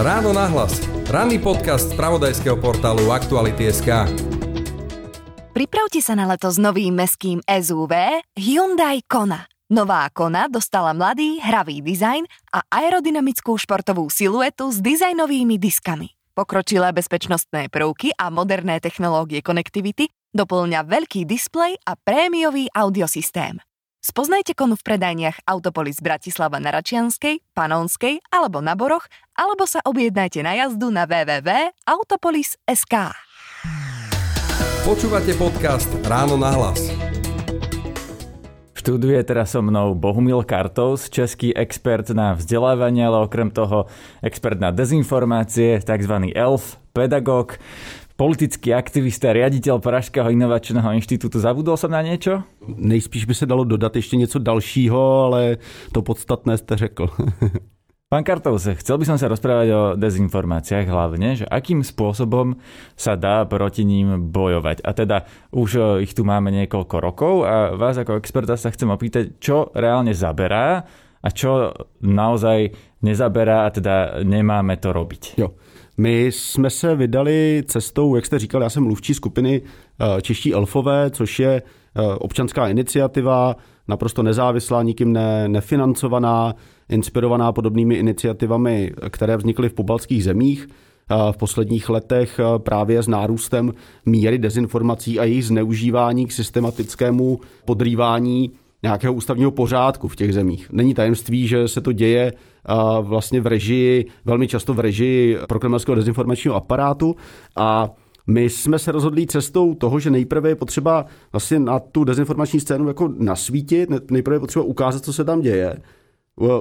Ráno nahlas. Ranný podcast z pravodajského portálu Aktuality.sk. Pripravte sa na leto s novým meským SUV Hyundai Kona. Nová Kona dostala mladý, hravý dizajn a aerodynamickú športovú siluetu s dizajnovými diskami. Pokročilé bezpečnostné prvky a moderné technológie konektivity doplňa veľký displej a prémiový audiosystém. Spoznajte konu v predajniach Autopolis Bratislava na Račianskej, Panonskej alebo na Boroch, alebo sa objednajte na jazdu na www.autopolis.sk. Počúvate podcast Ráno na hlas. V štúdiu je teraz so mnou Bohumil Kartos, český expert na vzdelávanie, ale okrem toho expert na dezinformácie, tzv. ELF, pedagóg politický aktivista, riaditeľ Pražského inovačného inštitútu. Zabudol som na niečo? Nejspíš by se dalo dodat ještě něco dalšího, ale to podstatné jste řekl. Pán Kartous, chcel by som sa rozprávať o dezinformáciách hlavne, že akým spôsobom sa dá proti ním bojovať. A teda už e, ich tu máme niekoľko rokov a vás ako experta sa chcem opýtať, čo reálne zaberá a čo naozaj nezaberá a teda nemáme to robiť. Jo. My jsme se vydali cestou, jak jste říkal, já jsem mluvčí skupiny eh, Čeští elfové, což je eh, občanská iniciativa, naprosto nezávislá, nikým ne, nefinancovaná, inspirovaná podobnými iniciativami, které vznikly v pobalských zemích eh, v posledních letech právě s nárůstem míry dezinformací a jejich zneužívání k systematickému podrývání nějakého ústavního pořádku v těch zemích. Není tajemství, že se to děje vlastně v režii, velmi často v režii prokremelského dezinformačního aparátu a my jsme se rozhodli cestou toho, že nejprve je potřeba vlastně na tu dezinformační scénu jako nasvítit, nejprve je potřeba ukázat, co se tam děje,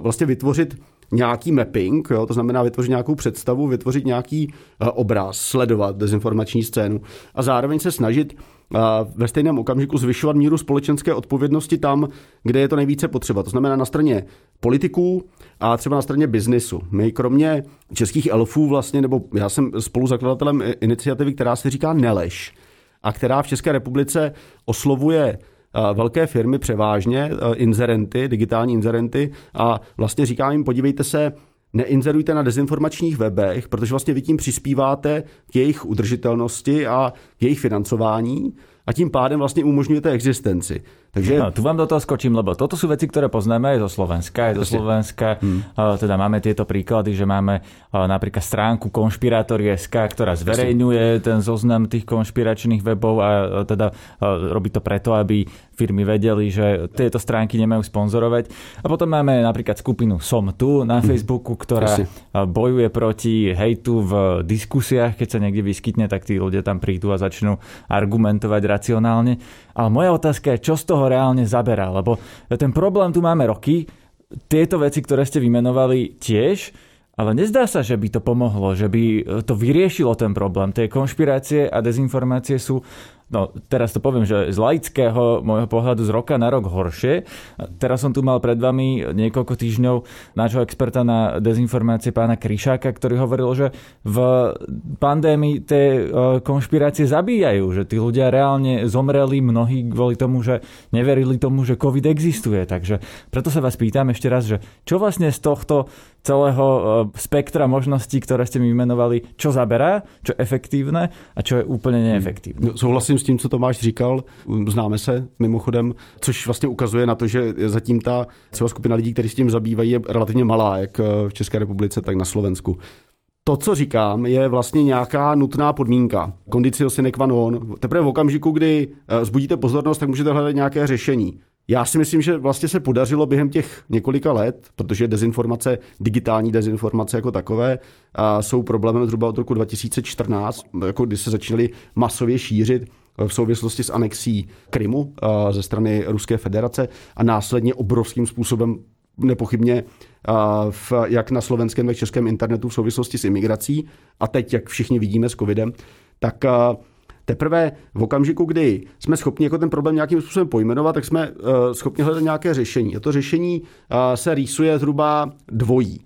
vlastně vytvořit nějaký mapping, jo, to znamená vytvořit nějakou představu, vytvořit nějaký obraz, sledovat dezinformační scénu a zároveň se snažit ve stejném okamžiku zvyšovat míru společenské odpovědnosti tam, kde je to nejvíce potřeba. To znamená na straně politiků a třeba na straně biznisu. My kromě českých elfů vlastně, nebo já jsem spoluzakladatelem iniciativy, která se říká Neleš a která v České republice oslovuje velké firmy převážně, inzerenty, digitální inzerenty a vlastně říká jim, podívejte se, neinzerujte na dezinformačních webech, protože vlastně vy tím přispíváte k jejich udržitelnosti a k jejich financování a tím pádem vlastně umožňujete existenci. Takže... No, tu vám do toho skočím, lebo toto sú veci, ktoré poznáme aj zo Slovenska. Aj zo Slovenska hmm. teda máme tieto príklady, že máme napríklad stránku konšpirátory.sk, ktorá zverejňuje ten zoznam tých konšpiračných webov a teda robí to preto, aby firmy vedeli, že tieto stránky nemajú sponzorovať. A potom máme napríklad skupinu Som tu na hmm. Facebooku, ktorá bojuje proti hejtu v diskusiách. Keď sa niekde vyskytne, tak tí ľudia tam prídu a začnú argumentovať racionálne. Ale moja otázka je, čo z toho reálne zaberá, lebo ten problém tu máme roky, tieto veci, ktoré ste vymenovali tiež, ale nezdá sa, že by to pomohlo, že by to vyriešilo ten problém. Tie konšpirácie a dezinformácie sú no teraz to poviem, že z laického môjho pohľadu z roka na rok horšie. Teraz som tu mal pred vami niekoľko týždňov nášho experta na dezinformácie pána Kryšáka, ktorý hovoril, že v pandémii tie e, konšpirácie zabíjajú, že tí ľudia reálne zomreli mnohí kvôli tomu, že neverili tomu, že COVID existuje. Takže preto sa vás pýtam ešte raz, že čo vlastne z tohto celého e, spektra možností, ktoré ste mi vymenovali, čo zaberá, čo je efektívne a čo je úplne neefektívne. No, souhlasím s tím, co Tomáš říkal, známe se mimochodem, což vlastně ukazuje na to, že zatím ta třeba skupina lidí, kteří s tím zabývají, je relativně malá, jak v České republice, tak na Slovensku. To, co říkám, je vlastně nějaká nutná podmínka. Condicio sine qua non. Teprve v okamžiku, kdy eh, zbudíte pozornost, tak můžete hledat nějaké řešení. Já si myslím, že vlastně se podařilo během těch několika let, protože dezinformace, digitální dezinformace jako takové, a jsou problémem zhruba od roku 2014, jako kdy se začaly masově šířit v souvislosti s anexí Krymu ze strany Ruské federace a následně obrovským způsobem nepochybně v, jak na slovenském, tak českém internetu v souvislosti s imigrací. A teď, jak všichni vidíme s covidem, tak teprve v okamžiku, kdy jsme schopni jako ten problém nějakým způsobem pojmenovat, tak jsme schopni hledat nějaké řešení. A to řešení se rýsuje zhruba dvojí.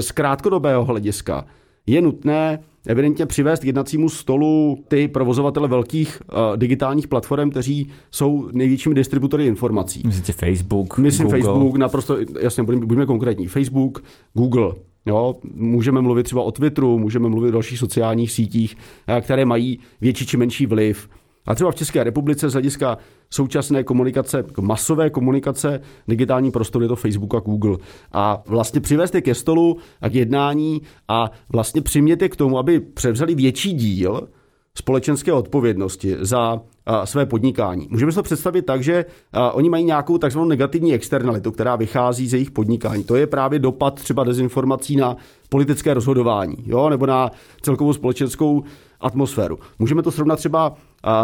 Z krátkodobého hlediska je nutné evidentně přivést k jednacímu stolu ty provozovatele velkých uh, digitálních platform, kteří jsou největšími distributory informací. Myslíte Facebook, Myslím Google. Facebook, naprosto, jasně, buďme konkrétní. Facebook, Google, Jo, můžeme mluvit třeba o Twitteru, můžeme mluvit o dalších sociálních sítích, které mají větší či menší vliv. A třeba v České republice z hlediska současné komunikace, jako masové komunikace, digitální prostor je to Facebook a Google. A vlastně přivést je ke stolu a k jednání a vlastně přimět k tomu, aby převzali větší díl společenské odpovědnosti za své podnikání. Můžeme si to představit tak, že oni mají nějakou takzvanou negativní externalitu, která vychází z jejich podnikání. To je právě dopad třeba dezinformací na politické rozhodování, jo, nebo na celkovou společenskou atmosféru. Můžeme to srovnat třeba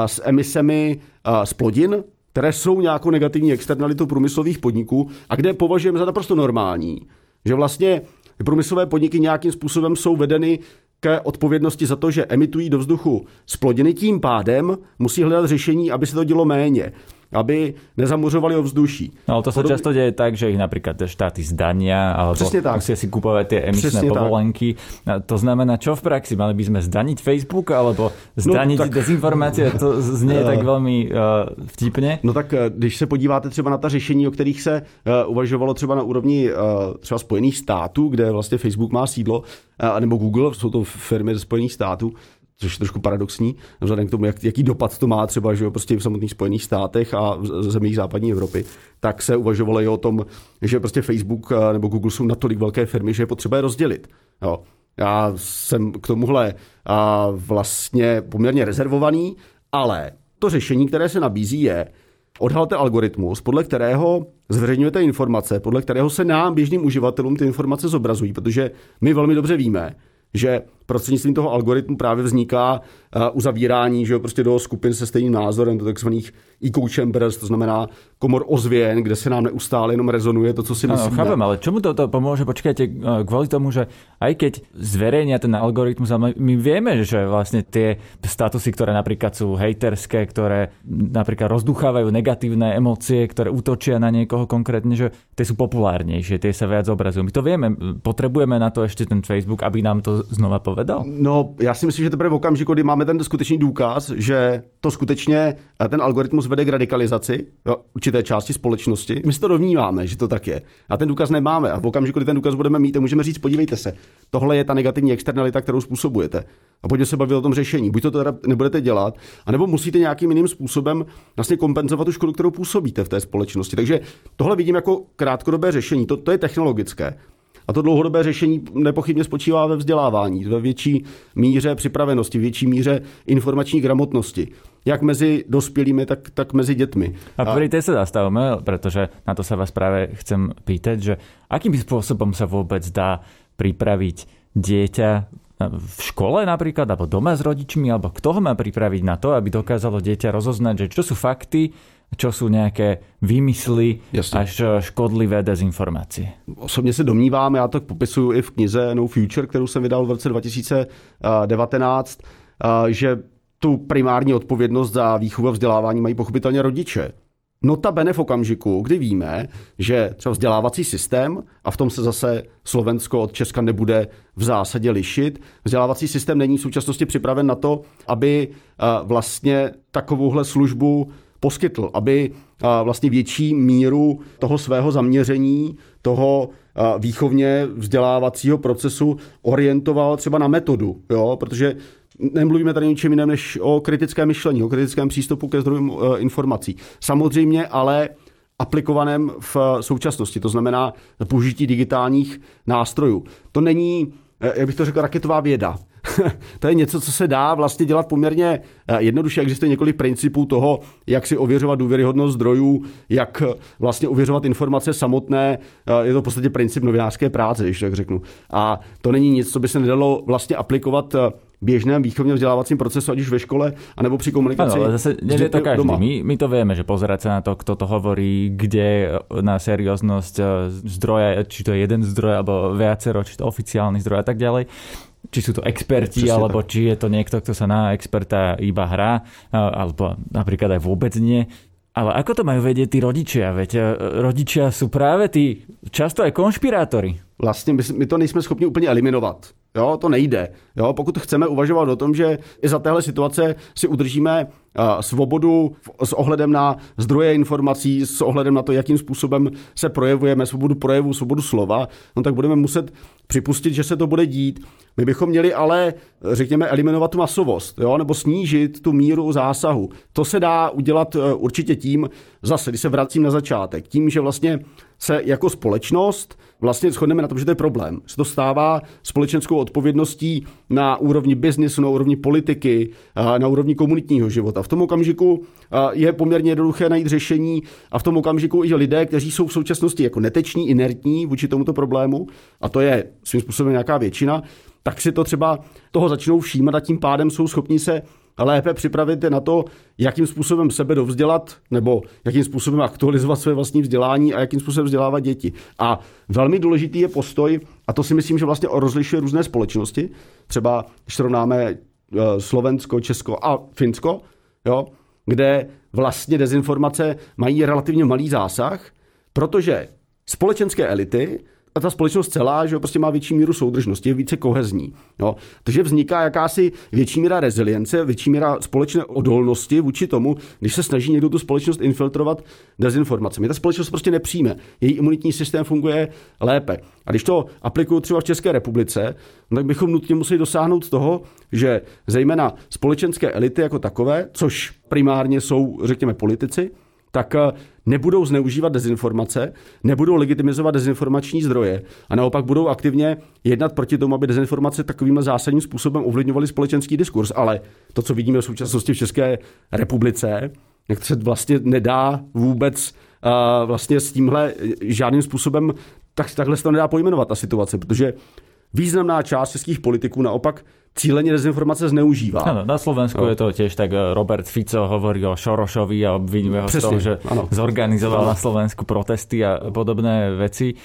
s emisemi z plodin, které jsou nějakou negativní externalitou průmyslových podniků a kde považujeme za naprosto normální, že vlastně průmyslové podniky nějakým způsobem jsou vedeny ke odpovědnosti za to, že emitují do vzduchu splodiny, tím pádem musí hledat řešení, aby se to dělo méně aby nezamořovali ovzduší. No, to sa Podob... často deje tak, že ich napríklad štáty zdania, alebo tak. musia si kupovať tie emisné Přesně povolenky. Tak. To znamená, čo v praxi? Mali by sme zdaniť Facebook, alebo zdaniť no, tak... dezinformácie? To znie tak veľmi uh, vtipně. No tak eh, když se podíváte třeba na ta řešení, o kterých se uh, uvažovalo třeba na úrovni uh, třeba Spojených států, kde vlastně Facebook má sídlo, uh, nebo Google, jsou to firmy ze Spojených států, což je trošku paradoxní, vzhledem k tomu, jak, jaký dopad to má třeba že jo, prostě v samotných Spojených státech a v zemích západní Evropy, tak se uvažovalo i o tom, že prostě Facebook eh, nebo Google jsou natolik velké firmy, že je potřeba je rozdělit. Jo. Já jsem k tomuhle a vlastně poměrně rezervovaný, ale to řešení, které se nabízí, je, odhalte algoritmus, podle kterého zveřejňujete informace, podle kterého se nám, běžným uživatelům, ty informace zobrazují, protože my velmi dobře víme, že prostřednictvím toho algoritmu právě vzniká uh, uzavírání že jo, prostě do skupin se stejným názorem, do takzvaných echo chambers, to znamená komor ozvěn, kde se nám neustále jenom rezonuje to, co si myslíme. No, chápem, ale čemu to, to pomôže? Počkajte, eh, kvôli tomu, že aj keď zverejnia ten algoritmus, my vieme, že vlastne tie statusy, ktoré napríklad sú hejterské, ktoré napríklad rozduchávajú negatívne emócie, ktoré útočia na niekoho konkrétne, že tie sú populárnejšie, tie sa viac obrazujú. My to vieme, potrebujeme na to ešte ten Facebook, aby nám to znova povedal? No, já si myslím, že teprve v okamžiku, kdy máme ten skutečný důkaz, že to skutečně eh, ten algoritmus vede k radikalizaci jo, určité části společnosti, my si to dovnímáme, že to tak je. A ten důkaz nemáme. A v okamžiku, kdy ten důkaz budeme mít, můžeme říct, podívejte se, tohle je ta negativní externalita, kterou způsobujete. A pojďme se bavit o tom řešení. Buď to teda nebudete dělat, anebo musíte nějakým jiným způsobem vlastně kompenzovat tu škodu, kterou působíte v té společnosti. Takže tohle vidím jako krátkodobé řešení. To, to je technologické. A to dlouhodobé řešení nepochybně spočívá ve vzdělávání, ve větší míře připravenosti, větší míře informační gramotnosti. Jak mezi dospělými, tak, tak mezi dětmi. A pri tej sa zastavíme, pretože na to sa vás práve chcem pýtať, že akým spôsobom sa vôbec dá pripraviť dieťa v škole napríklad, alebo doma s rodičmi, alebo kto ho má pripraviť na to, aby dokázalo dieťa rozoznať, že čo sú fakty čo sú nejaké výmysly Jasně. až eh, škodlivé dezinformácie. Osobně se domnívám, já to popisuju i v knize No Future, kterou jsem vydal v roce 2019, eh, že tu primární odpovědnost za výchovu a vzdělávání mají pochopitelně rodiče. Notabene v okamžiku, kdy víme, že třeba vzdělávací systém, a v tom se zase Slovensko od Česka nebude v zásadě lišit, vzdělávací systém není v současnosti připraven na to, aby eh, vlastně takovouhle službu poskytl, aby vlastně větší míru toho svého zaměření, toho výchovně vzdělávacího procesu orientoval třeba na metodu, jo? protože nemluvíme tady ničem jiném než o kritickém myšlení, o kritickém přístupu ke zdrojům e, informací. Samozřejmě ale aplikovaném v současnosti, to znamená použití digitálních nástrojů. To není, e, jak bych to řekl, raketová věda. to je něco, co se dá vlastně dělat poměrně eh, jednoduše. Existuje několik principů toho, jak si ověřovat důvěryhodnost zdrojů, jak eh, vlastně ověřovat informace samotné. Eh, je to v podstatě princip novinářské práce, když tak řeknu. A to není nic, co by se nedalo vlastně aplikovat běžném výchovně vzdělávacím procesu, ať už ve škole, anebo při komunikaci. Ano, ale zase nevie to každý. My, my to vieme, že pozerať sa na to, kto to hovorí, kde na serióznosť zdroja, či to je jeden zdroj, alebo viacero, či to oficiálny zdroj a tak ďalej či sú to experti, Přesne alebo tak. či je to niekto, kto sa na experta iba hrá, alebo napríklad aj vôbec nie. Ale ako to majú vedieť tí rodičia? Veď e, rodičia sú práve tí často aj konšpirátori. Vlastně my, my to nejsme schopni úplně eliminovat. Jo, to nejde. Jo, pokud chceme uvažovat o tom, že i za téhle situace si udržíme svobodu s ohledem na zdroje informací, s ohledem na to, jakým způsobem se projevujeme, svobodu projevu, svobodu slova, no tak budeme muset připustit, že se to bude dít. My bychom měli ale, řekněme, eliminovat tu masovost, jo? nebo snížit tu míru zásahu. To se dá udělat e, určitě tím, zase, když se vracím na začátek, tím, že vlastně se jako společnost vlastně shodneme na tom, že to je problém. Se to stává společenskou odpovědností na úrovni biznisu, na úrovni politiky, na úrovni komunitního života. V tom okamžiku je poměrně jednoduché najít řešení a v tom okamžiku i lidé, kteří jsou v současnosti jako neteční, inertní vůči tomuto problému, a to je svým způsobem nějaká většina, tak si to třeba toho začnou všímat a tím pádem jsou schopni se lépe připravit na to, jakým způsobem sebe dovzdělat nebo jakým způsobem aktualizovat své vlastní vzdělání a jakým způsobem vzdělávat děti. A velmi důležitý je postoj, a to si myslím, že vlastně rozlišuje různé společnosti, třeba když srovnáme eh, Slovensko, Česko a Finsko, jo, kde vlastně dezinformace mají relativně malý zásah, protože společenské elity a ta společnost celá, že prostě má větší míru soudržnosti, je více kohezní. Jo. Takže vzniká jakási větší míra rezilience, větší míra společné odolnosti vůči tomu, když se snaží někdo tu společnost infiltrovat dezinformacemi. Ta společnost prostě nepřijme. Její imunitní systém funguje lépe. A když to aplikuju třeba v České republice, no tak bychom nutně museli dosáhnout toho, že zejména společenské elity jako takové, což primárně jsou, řekněme, politici, tak eh, nebudou zneužívat dezinformace, nebudou legitimizovat dezinformační zdroje a naopak budou aktivně jednat proti tomu, aby dezinformace takovým zásadním způsobem ovlivňovaly společenský diskurs. Ale to, co vidíme v současnosti v České republice, jak se vlastně nedá vůbec uh, vlastně s tímhle žádným způsobem, tak takhle se to nedá pojmenovat ta situace, protože významná část českých politiků naopak cíleně dezinformace zneužívá. Ano, na Slovensku no. je to tiež tak, eh, Robert Fico hovorí o Šorošovi a obvinuje ho z toho, že ano. zorganizoval ano. na Slovensku protesty a podobné veci.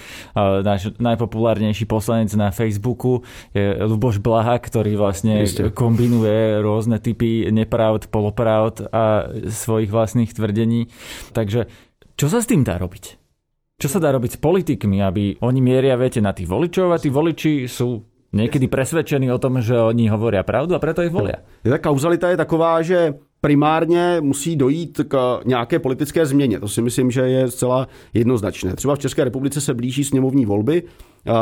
Náš najpopulárnejší poslanec na Facebooku je Luboš Blaha, ktorý vlastne Jistě. kombinuje rôzne typy nepravd, polopravd a svojich vlastných tvrdení. Takže čo sa s tým dá robiť? Čo sa dá robiť s politikmi, aby oni mieria, viete, na tých voličov a tí voliči sú niekedy presvedčení o tom, že oni hovoria pravdu a preto ich volia. Ta kauzalita je taková, že primárně musí dojít k nějaké politické změně. To si myslím, že je zcela jednoznačné. Třeba v České republice se blíží sněmovní volby,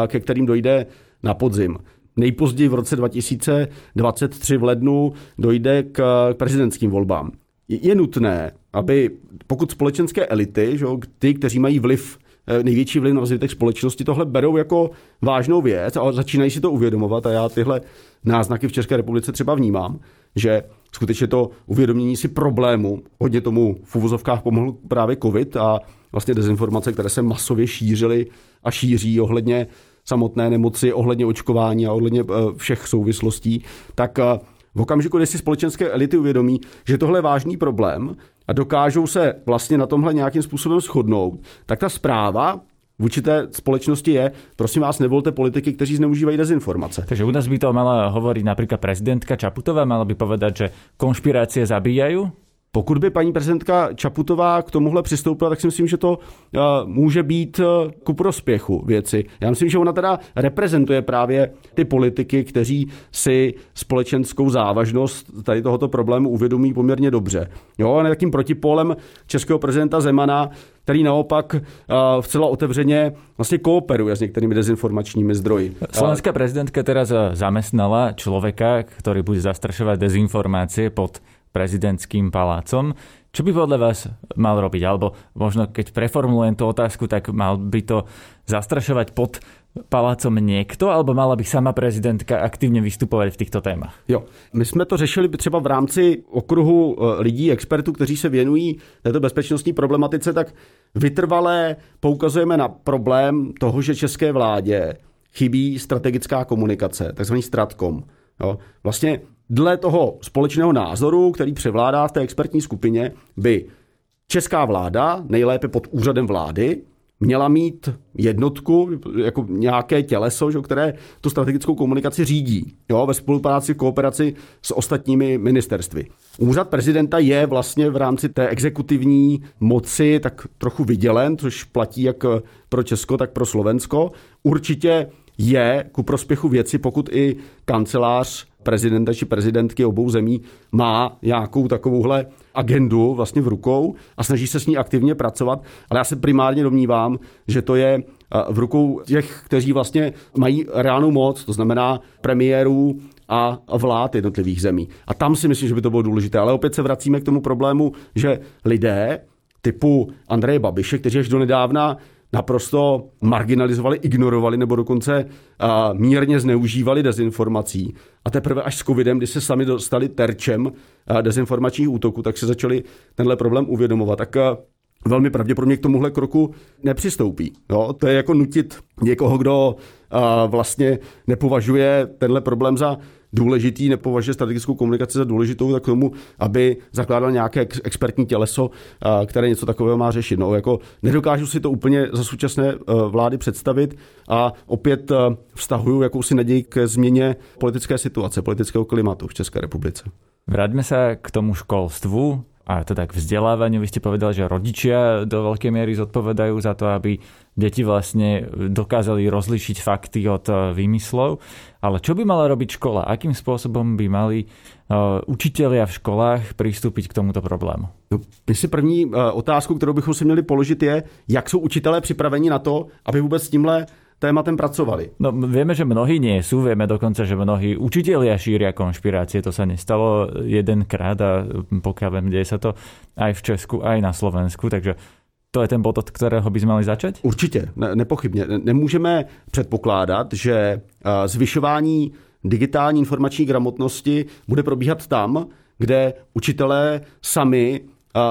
ke kterým dojde na podzim. Nejpozději v roce 2023 v lednu dojde k prezidentským volbám. Je nutné, aby pokud společenské elity, že, ty, kteří mají vliv největší vliv na zbytek společnosti, tohle berou jako vážnou věc a začínají si to uvědomovat a já tyhle náznaky v České republice třeba vnímám, že skutečně to uvědomění si problému, hodně tomu v uvozovkách pomohl právě covid a vlastně dezinformace, které se masově šířily a šíří ohledně samotné nemoci, ohledně očkování a ohledně eh, všech souvislostí, tak eh, v okamžiku, kdy si společenské elity uvědomí, že tohle je vážný problém a dokážou se vlastně na tomhle nějakým způsobem shodnout, tak ta zpráva vůči té společnosti je, prosím vás, nevolte politiky, kteří zneužívají dezinformace. Takže u nás by to mala hovoriť napríklad prezidentka Čaputová, mala by povedať, že konšpirácie zabíjajú? Pokud by paní prezidentka Čaputová k tomuhle přistoupila, tak si myslím, že to uh, může být uh, ku prospěchu věci. Já myslím, že ona teda reprezentuje právě ty politiky, kteří si společenskou závažnost tady tohoto problému uvědomí poměrně dobře. Jo, a takým protipólem českého prezidenta Zemana, který naopak uh, vcela otevřeně vlastně kooperuje s některými dezinformačními zdroji. Slovenská prezidentka teraz zamestnala človeka, ktorý bude zastrašovať dezinformácie pod prezidentským palácom. Čo by podľa vás mal robiť? Alebo možno keď preformulujem tú otázku, tak mal by to zastrašovať pod palácom niekto, alebo mala by sama prezidentka aktivně vystupovat v těchto témach? Jo, my jsme to řešili třeba v rámci okruhu eh, lidí, expertů, kteří se věnují této bezpečnostní problematice, tak vytrvalé poukazujeme na problém toho, že české vládě chybí strategická komunikace, takzvaný stratkom. Jo. Vlastně dle toho společného názoru, který převládá v té expertní skupině, by česká vláda, nejlépe pod úřadem vlády, měla mít jednotku, jako nějaké těleso, že, které tu strategickou komunikaci řídí, jo, ve spolupráci, kooperaci s ostatními ministerstvy. Úřad prezidenta je vlastně v rámci té exekutivní moci tak trochu vydělen, což platí jak pro Česko, tak pro Slovensko. Určitě je ku prospěchu věci, pokud i kancelář prezidenta či prezidentky obou zemí má nějakou takovouhle agendu vlastně v rukou a snaží se s ní aktivně pracovat, ale já se primárně domnívám, že to je v rukou těch, kteří vlastně mají reálnou moc, to znamená premiérů a vlád jednotlivých zemí. A tam si myslím, že by to bylo důležité. Ale opět se vracíme k tomu problému, že lidé typu Andreje Babiše, kteří až do nedávna naprosto marginalizovali, ignorovali nebo dokonce mírně zneužívali dezinformací. A teprve až s covidem, kdy se sami dostali terčem uh, dezinformačních útoků, tak se začali tenhle problém uvědomovat. Tak velmi pravděpodobně k tomuhle kroku nepřistoupí. Jo? To je jako nutit někoho, kdo vlastně nepovažuje tenhle problém za důležitý, nepovažuje strategickou komunikaci za důležitou, tak tomu, aby zakládal nějaké expertní těleso, které něco takového má řešit. No, jako nedokážu si to úplně za současné e, vlády představit a opět e, vztahuju jakousi naději k změně politické situace, politického klimatu v České republice. Vráťme se k tomu školstvu a teda k vzdelávaniu. Vy ste povedali, že rodičia do veľkej miery zodpovedajú za to, aby deti vlastne dokázali rozlišiť fakty od eh, výmyslov. Ale čo by mala robiť škola? Akým spôsobom by mali uh, učitelia v školách přistupit k tomuto problému? No, si první uh, otázku, kterou bychom si měli položit, je, jak jsou učitelé připraveni na to, aby vůbec s tímhle tématem pracovali. No, vieme, že mnohí nie sú, vieme dokonca, že mnohí učitelia šíria konšpirácie. To sa nestalo jedenkrát a pokiaľ viem, deje sa to aj v Česku, aj na Slovensku, takže to je ten bod, od kterého by měli začít? Určitě, ne, nepochybně. Nemůžeme předpokládat, že zvyšování digitální informační gramotnosti bude probíhat tam, kde učitelé sami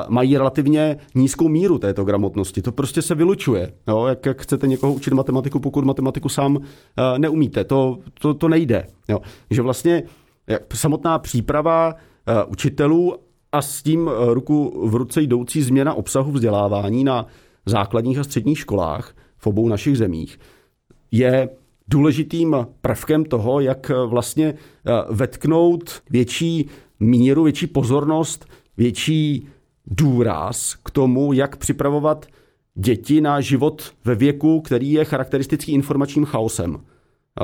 mají relativně nízkou míru této gramotnosti. To prostě se vylučuje. Jo? Jak, jak chcete někoho učit matematiku, pokud matematiku sám neumíte. To, to, to nejde. Jo? Že vlastně samotná příprava učitelů a s tím ruku v ruce jdoucí změna obsahu vzdělávání na základních a středních školách v obou našich zemích je důležitým prvkem toho, jak vlastně vetknout větší míru, větší pozornost, větší důraz k tomu, jak připravovat děti na život ve věku, který je charakteristický informačním chaosem.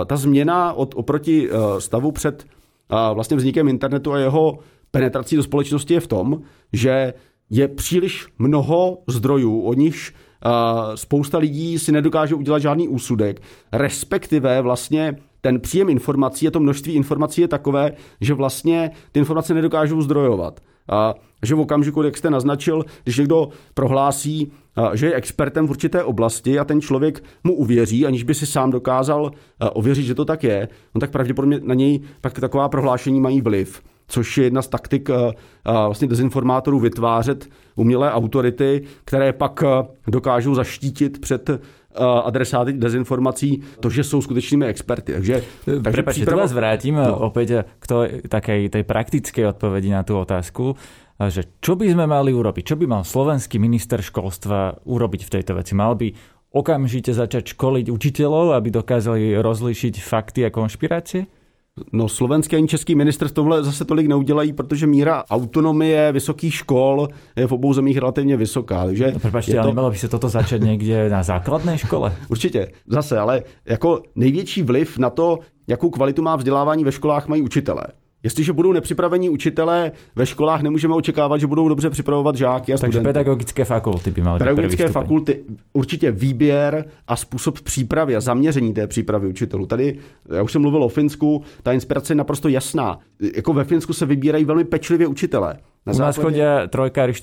Ta změna od, oproti eh, stavu před eh, vlastně vznikem internetu a jeho penetrací do společnosti je v tom, že je příliš mnoho zdrojů, o nichž eh, spousta lidí si nedokáže udělat žádný úsudek, respektive vlastně ten příjem informací a to množství informací je takové, že vlastně ty informace nedokážou zdrojovat. A že v okamžiku, jak jste naznačil, když někdo prohlásí, že je expertem v určité oblasti a ten člověk mu uvěří, aniž by si sám dokázal ověřit, že to tak je, no tak pravděpodobně na něj pak taková prohlášení mají vliv což je jedna z taktik vlastně dezinformátorů vytvářet umělé autority, které pak dokážou zaštítit před adresáty dezinformací, to, že jsou skutečnými experty. Takže, takže Prepačte, příprava... to vás vrátím no. opět k také tej praktické odpovědi na tu otázku že čo by sme mali urobiť? Čo by mal slovenský minister školstva urobiť v tejto veci? Mal by okamžite začať školiť učiteľov, aby dokázali rozlišiť fakty a konšpirácie? No slovenský ani český minister v tomhle zase tolik neudělají, protože míra autonomie vysokých škol je v obou zemích relativně vysoká. Takže no, Prepačte, to... ale nemalo by se toto začít někde na základné škole? Určitě, zase, ale jako největší vliv na to, jakou kvalitu má vzdělávání ve školách, mají učitelé. Jestliže budou nepřipravení učitelé ve školách, nemůžeme očekávat, že budou dobře připravovat žáky a Takže studenty. pedagogické fakulty by měly Pedagogické fakulty, určitě výběr a způsob přípravy a zaměření té přípravy učitelů. Tady, já už jsem mluvil o Finsku, ta inspirace je naprosto jasná. Jako ve Finsku se vybírají velmi pečlivě učitelé. Na U nás chodí trojkáři,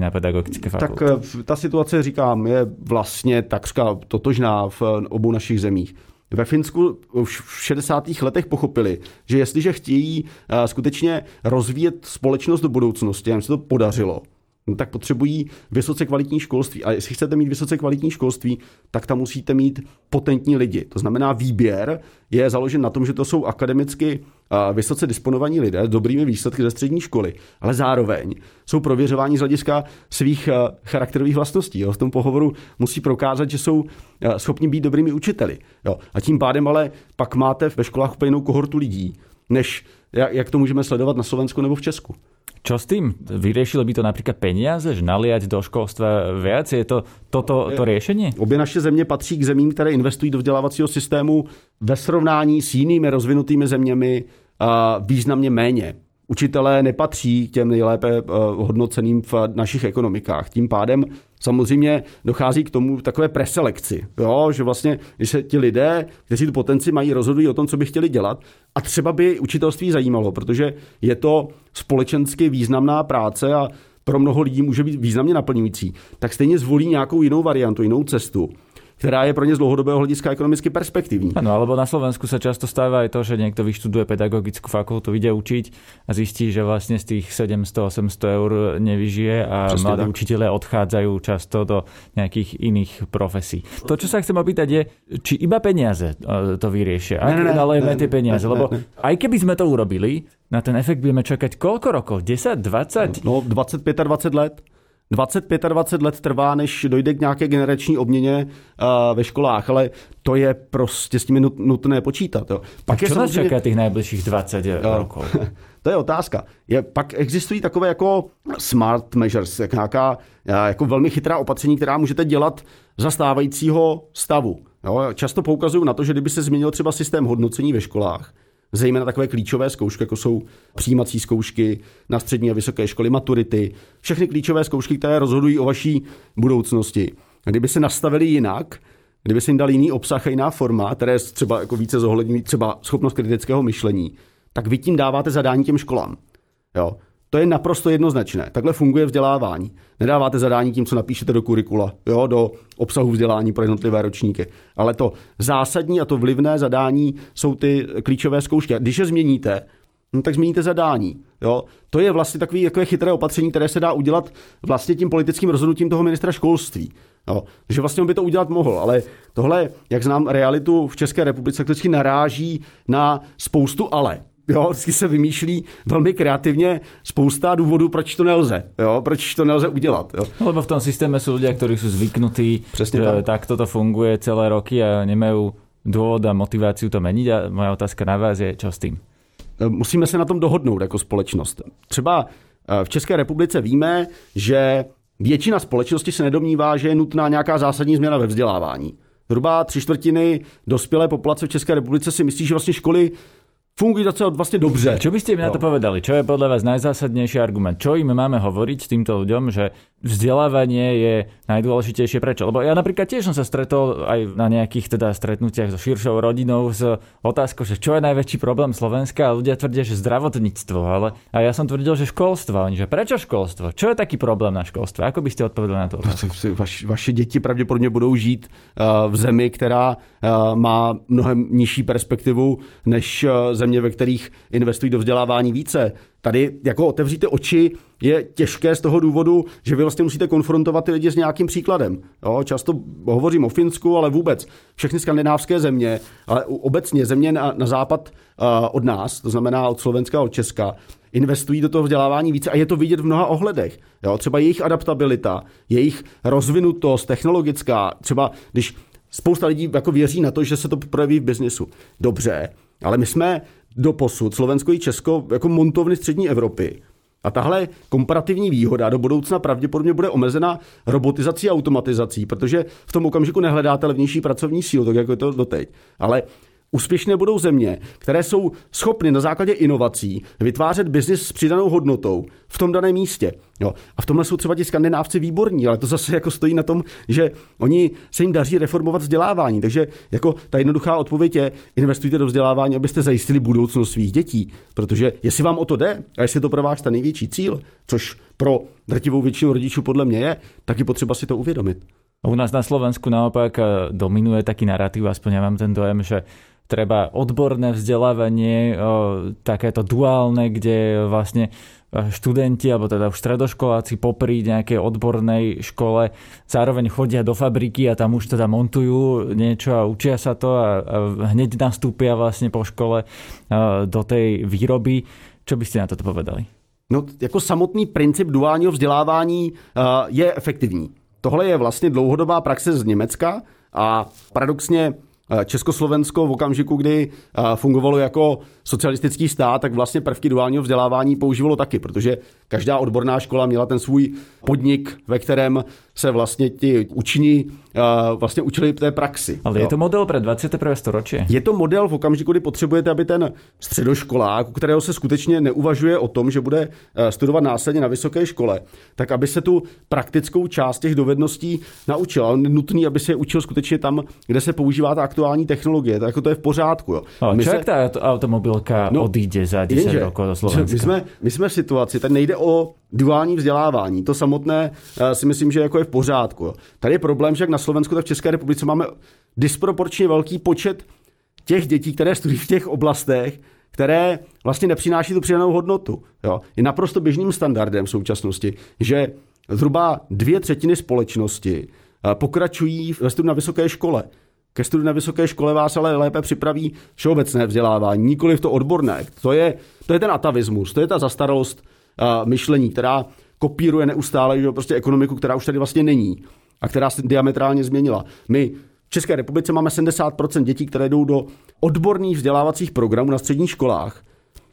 na pedagogické fakulty. Tak eh, ta situace, říkám, je vlastně takřka totožná v obou našich zemích ve Finsku v 60. letech pochopili, že jestliže chtějí eh, skutečně rozvíjet společnost do budoucnosti, a se to podařilo, no tak potřebují vysoce kvalitní školství. A jestli chcete mít vysoce kvalitní školství, tak tam musíte mít potentní lidi. To znamená, výběr je založen na tom, že to jsou akademicky vysoce disponovaní lidé dobrými výsledky ze střední školy, ale zároveň jsou prověřováni z hlediska svých charakterových vlastností. Jo. V tom pohovoru musí prokázat, že jsou schopni být dobrými učiteli. Jo. A tím pádem ale pak máte ve školách úplně jinou kohortu lidí, než jak to můžeme sledovat na Slovensku nebo v Česku. Čo s tým? Vyriešilo by to napríklad peniaze, že naliať do školstva viac? Je to toto to riešenie? Obě naše země patří k zemím, které investují do vzdělávacího systému ve srovnání s jinými rozvinutými zeměmi významně méně. Učitelé nepatří k těm nejlépe eh, hodnoceným v našich ekonomikách. Tím pádem samozřejmě dochází k tomu takové preselekci, jo? že vlastně, když se ti lidé, kteří tu potenci mají, rozhodují o tom, co by chtěli dělat, a třeba by učitelství zajímalo, protože je to společensky významná práce a pro mnoho lidí může být významně naplňující, tak stejně zvolí nějakou jinou variantu, jinou cestu která je pro ně z dlouhodobého hlediska ekonomicky perspektivní. Ano, alebo na Slovensku sa často stáva aj to, že niekto vyštuduje pedagogickú fakultu, ide učiť a zistí, že vlastne z tých 700-800 eur nevyžije a Přesně mladí tak. učiteľe odchádzajú často do nejakých iných profesí. To, čo sa chcem opýtať je, či iba peniaze e, to vyriešia. Ak ne, tie peniaze, ne, lebo ne, ne. aj keby sme to urobili, na ten efekt budeme čakať koľko rokov? 10, 20? No 25-20 let. 20-25 let trvá, než dojde k nějaké generační obměně uh, ve školách, ale to je prostě s tím nutné počítat. Jo. Pak je nás čeká těch nejbližších 20 jo. roků? to je otázka. Je, pak existují takové jako smart measures, jak nějaká jako velmi chytrá opatření, která můžete dělat za stávajícího stavu. Jo. Často poukazují na to, že kdyby se změnil třeba systém hodnocení ve školách, zejména takové klíčové zkoušky, jako jsou přijímací zkoušky na střední a vysoké školy, maturity, všechny klíčové zkoušky, které rozhodují o vaší budoucnosti. A kdyby se nastavili jinak, kdyby se jim dal jiný obsah a jiná forma, které třeba jako více zohledňují třeba schopnost kritického myšlení, tak vy tím dáváte zadání těm školám. Jo? To je naprosto jednoznačné. Takhle funguje vzdělávání. Nedáváte zadání tím, co napíšete do kurikula, jo, do obsahu vzdělání pro jednotlivé ročníky. Ale to zásadní a to vlivné zadání jsou ty klíčové zkoušky. A když je změníte, no, tak změníte zadání. Jo. To je vlastně takové jako chytré opatření, které se dá udělat vlastně tím politickým rozhodnutím toho ministra školství. Jo. Že vlastně on by to udělat mohl, ale tohle, jak znám realitu v České republice, vždycky naráží na spoustu ale. Jo, vždycky se vymýšlí velmi kreativně spousta důvodů, proč to nelze. Jo, proč to nelze udělat. Jo. No, lebo v tom systéme jsou lidé, kteří jsou zvyknutí, Přesně že tak. tak toto funguje celé roky a nemají důvod a motivaci to měnit. A moja otázka na vás je, čo s tím? E, musíme se na tom dohodnout jako společnost. Třeba e, v České republice víme, že většina společnosti se nedomnívá, že je nutná nějaká zásadní změna ve vzdělávání. Zhruba tři čtvrtiny dospělé populace v České republice si myslí, že vlastně školy fungují docela vlastně dobře. Čo byste mi na to povedali? Čo je podle vás najzásadnější argument? Čo jim máme hovoriť s týmto ľuďom, že vzdelávanie je najdôležitejšie prečo? Lebo ja napríklad tiež som sa stretol aj na nejakých teda stretnutiach so širšou rodinou s otázkou, že čo je najväčší problém Slovenska a ľudia tvrdia, že zdravotníctvo, ale a ja som tvrdil, že školstvo. Oni, že prečo školstvo? Čo je taký problém na školstve? Ako by ste odpovedali na to? Vaš, vaše děti pravděpodobně budou žít uh, v zemi, která uh, má mnohem nižší perspektivu než uh, země, ve kterých investují do vzdělávání více. Tady jako otevříte oči je těžké z toho důvodu, že vy vlastně musíte konfrontovat ty lidi s nějakým příkladem. Jo, často hovořím o Finsku, ale vůbec všechny skandinávské země, ale obecně země na, na západ uh, od nás, to znamená od Slovenska a od Česka, investují do toho vzdělávání více a je to vidět v mnoha ohledech. Jo, třeba jejich adaptabilita, jejich rozvinutost technologická, třeba když spousta lidí jako věří na to, že se to projeví v biznesu. Dobře, ale my jsme do posud, Slovensko i Česko, jako montovny střední Evropy. A tahle komparativní výhoda do budoucna pravděpodobně bude omezena robotizací a automatizací, protože v tom okamžiku nehledáte levnější pracovní sílu, tak jako je to doteď. Ale Úspěšné budou země, které jsou schopny na základě inovací vytvářet biznis s přidanou hodnotou v tom daném místě. Jo. A v tomhle jsou třeba ti skandinávci výborní, ale to zase jako stojí na tom, že oni se jim daří reformovat vzdělávání. Takže jako ta jednoduchá odpověď je, investujte do vzdělávání, abyste zajistili budoucnost svých dětí. Protože jestli vám o to jde, a jestli je to pro vás ten největší cíl, což pro drtivou většinu rodičů podle mě je, tak je potřeba si to uvědomit. U nás na Slovensku naopak eh, dominuje taký narratív, aspoň ja mám ten dojem, že treba odborné vzdelávanie, takéto duálne, kde vlastne študenti, alebo teda už stredoškoláci popri nejakej odbornej škole zároveň chodia do fabriky a tam už teda montujú niečo a učia sa to a, a hneď nastúpia vlastne po škole do tej výroby. Čo by ste na toto povedali? No, jako samotný princip duálního vzdělávání je efektivní. Tohle je vlastně dlouhodobá praxe z Německa a paradoxně Československo v okamžiku, kdy fungovalo jako socialistický stát, tak vlastně prvky duálního vzdělávání používalo taky, protože každá odborná škola měla ten svůj podnik, ve kterém se vlastně ti uční vlastně učili té praxi. Ale jo. je to model pro 21. storočí? Je to model v okamžiku, kdy potřebujete, aby ten středoškolák, u kterého se skutečně neuvažuje o tom, že bude studovat následně na vysoké škole, tak aby se tu praktickou část těch dovedností naučil. Ale nutný, aby se je učil skutečně tam, kde se používá ta aktuální technologie. Tak jako to je v pořádku. Jo. Ale my se... ta automobilka no, odíde za 10 jenže, rokov do Slovenska? My jsme, my jsme v situaci, tak nejde o duální vzdělávání. To samotné uh, si myslím, že jako je v pořádku. Tady je problém, že jak na Slovensku, tak v České republice máme disproporčně velký počet těch dětí, které studují v těch oblastech, které vlastně nepřináší tu přidanou hodnotu. Jo. Je naprosto běžným standardem v současnosti, že zhruba dvě třetiny společnosti eh, pokračují ve studiu na vysoké škole. Ke studiu na vysoké škole vás ale lépe připraví všeobecné vzdělávání, nikoli v to odborné. To je, to je ten atavismus, to je ta zastaralost myšlení, která kopíruje neustále že prostě ekonomiku, která už tady vlastně není a která se diametrálně změnila. My v České republice máme 70% dětí, které jdou do odborných vzdělávacích programů na středních školách,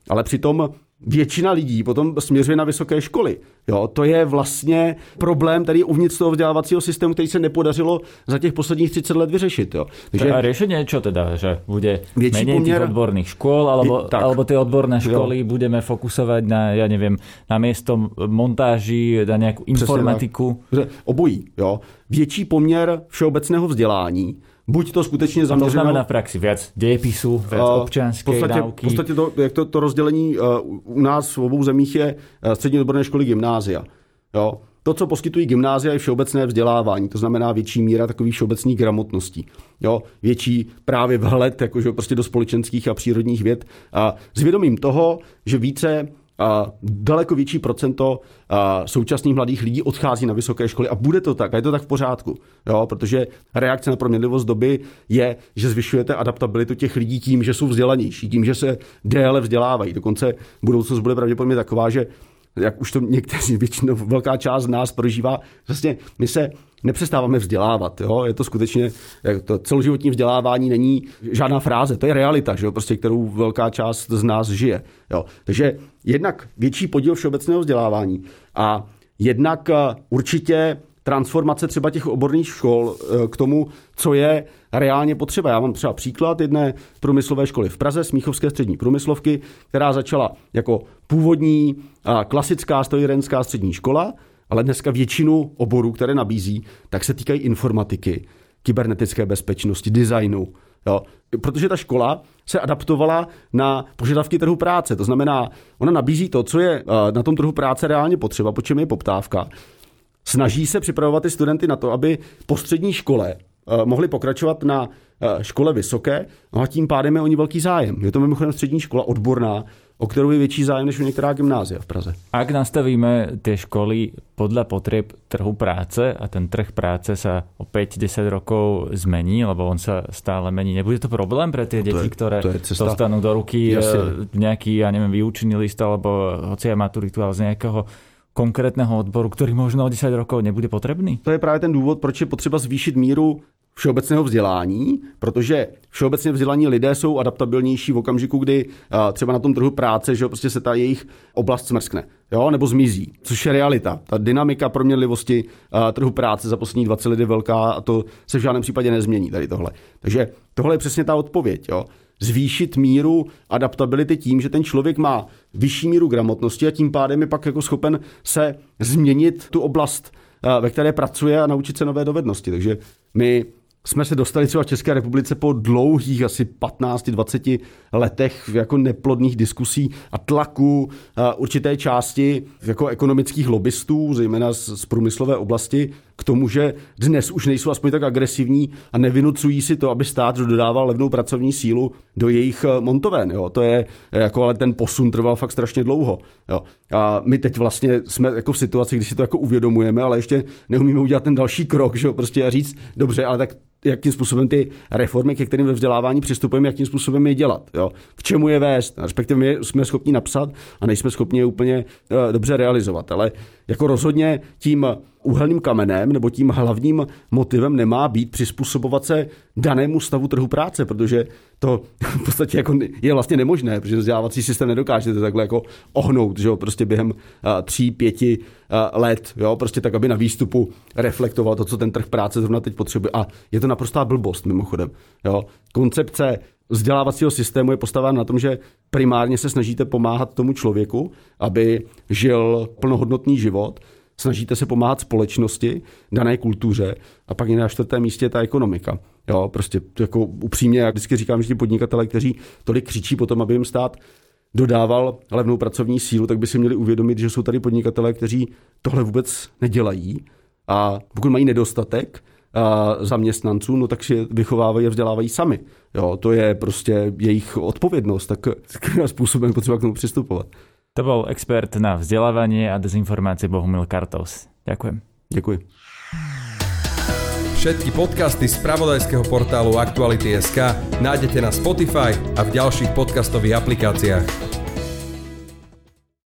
ale přitom většina lidí potom směřuje na vysoké školy. Jo, to je vlastně problém tady uvnitř toho vzdělávacího systému, který se nepodařilo za těch posledních 30 let vyřešit. Jo. Takže, a řešení je čo teda, že bude méně poměr... těch odborných škol, alebo, tak. alebo ty odborné školy jo. budeme fokusovat na, já nevím, na místo montáží, na nějakou informatiku? Obojí. Jo. Větší poměr všeobecného vzdělání, buď to skutečně zaměřeno... A to znamená praxi viac dějepisu, uh, občanské v podstatě, náuky. V podstatě to, jak to, to rozdělení uh, u nás v obou zemích je uh, střední odborné školy gymnázia. Jo? To, co poskytují gymnázia, je všeobecné vzdělávání, to znamená větší míra takových všeobecných gramotností. Jo? Větší právě vhled jakože prostě do společenských a přírodních věd. A s vědomím toho, že více daleko větší procento současných mladých lidí odchází na vysoké školy a bude to tak a je to tak v pořádku, jo, protože reakce na proměnlivost doby je, že zvyšujete adaptabilitu těch lidí tím, že jsou vzdělanější, tím, že se déle vzdělávají. Dokonce budoucnost bude pravděpodobně taková, že jak už to někteří, většinou velká část z nás prožívá, vlastně my se nepřestáváme vzdělávat. Jo? Je to skutečně, to celoživotní vzdělávání není žádná fráze, to je realita, že jo? Prostě, kterou velká část z nás žije. Jo? Takže jednak větší podíl všeobecného vzdělávání a jednak eh, určitě transformace třeba těch oborných škol eh, k tomu, co je reálně potřeba. Já mám třeba příklad jedné průmyslové školy v Praze, Smíchovské střední průmyslovky, která začala jako původní klasická strojírenská střední škola, ale dneska většinu oborů, které nabízí, tak se týkají informatiky, kybernetické bezpečnosti, designu. Jo? Protože ta škola se adaptovala na požadavky trhu práce. To znamená, ona nabízí to, co je eh, na tom trhu práce reálně potřeba, po čem je poptávka. Snaží se připravovat ty studenty na to, aby po střední škole eh, mohli pokračovat na eh, škole vysoké, no a tím pádem je o ní velký zájem. Je to mimochodem střední škola odborná, o kterou je větší zájem než u některá gymnázia v Praze. Ak nastavíme ty školy podle potřeb trhu práce a ten trh práce se o 5-10 rokov zmení, lebo on se stále mení, nebude to problém pro ty no děti, které dostanou do ruky. Eh, nějaký, já nevím, výučný list alebo hoci je maturitu, ale z nějakého konkrétného odboru, který možno o 10 rokov nebude potřebný? To je právě ten důvod, proč je potřeba zvýšit míru všeobecného vzdělání, protože všeobecně vzdělaní lidé jsou adaptabilnější v okamžiku, kdy třeba na tom trhu práce, že prostě se ta jejich oblast smrskne, jo, nebo zmizí, což je realita. Ta dynamika proměnlivosti trhu práce za poslední 20 let je velká a to se v žádném případě nezmění tady tohle. Takže tohle je přesně ta odpověď, jo. Zvýšit míru adaptability tím, že ten člověk má vyšší míru gramotnosti a tím pádem je pak jako schopen se změnit tu oblast, ve které pracuje a naučit se nové dovednosti. Takže my jsme se dostali třeba v České republice po dlouhých asi 15-20 letech jako neplodných diskusí a tlaku určité části jako ekonomických lobbystů, zejména z, z průmyslové oblasti, k tomu, že dnes už nejsou aspoň tak agresivní a nevinucují si to, aby stát dodával levnou pracovní sílu do jejich eh, montoven. Jo. To je jako, ale ten posun trval fakt strašně dlouho. Jo. A my teď vlastně jsme jako v situaci, kdy si to jako uvědomujeme, ale ještě neumíme udělat ten další krok, že jo, prostě a říct, dobře, ale tak jakým způsobem ty reformy, ke kterým ve vzdělávání přistupujeme, jakým způsobem je dělat. Jo? K čemu je vést? Respektive my jsme schopni napsat a nejsme schopni je úplně uh, dobře realizovat. Ale jako rozhodně tím úhelným kamenem nebo tím hlavním motivem nemá být přizpůsobovat se danému stavu trhu práce, protože to v podstatě jako je vlastně nemožné, protože vzdělávací systém nedokáže to takhle jako ohnout, že jo, prostě během tří, pěti let, jo, prostě tak, aby na výstupu reflektoval to, co ten trh práce zrovna teď potřebuje. A je to naprostá blbost mimochodem, jo. Koncepce vzdělávacího systému je postaven na tom, že primárně se snažíte pomáhat tomu člověku, aby žil plnohodnotný život, snažíte se pomáhat společnosti, dané kultuře a pak je na čtvrtém místě ta ekonomika. Jo, prostě jako upřímně, jak vždycky říkám, že ti podnikatele, kteří tolik křičí potom, aby jim stát dodával levnou pracovní sílu, tak by si měli uvědomit, že jsou tady podnikatele, kteří tohle vůbec nedělají a pokud mají nedostatek, zaměstnanců, no tak si vychovávají a vzdělávají sami. Jo, to je prostě jejich odpovědnost, tak způsobem potřeba k tomu přistupovat. To byl expert na vzdělávání a dezinformácie Bohumil Kartos. Ďakujem. Děkuji. Všetky podcasty z pravodajského portálu Aktuality.sk nájdete na Spotify a v ďalších podcastových aplikáciách.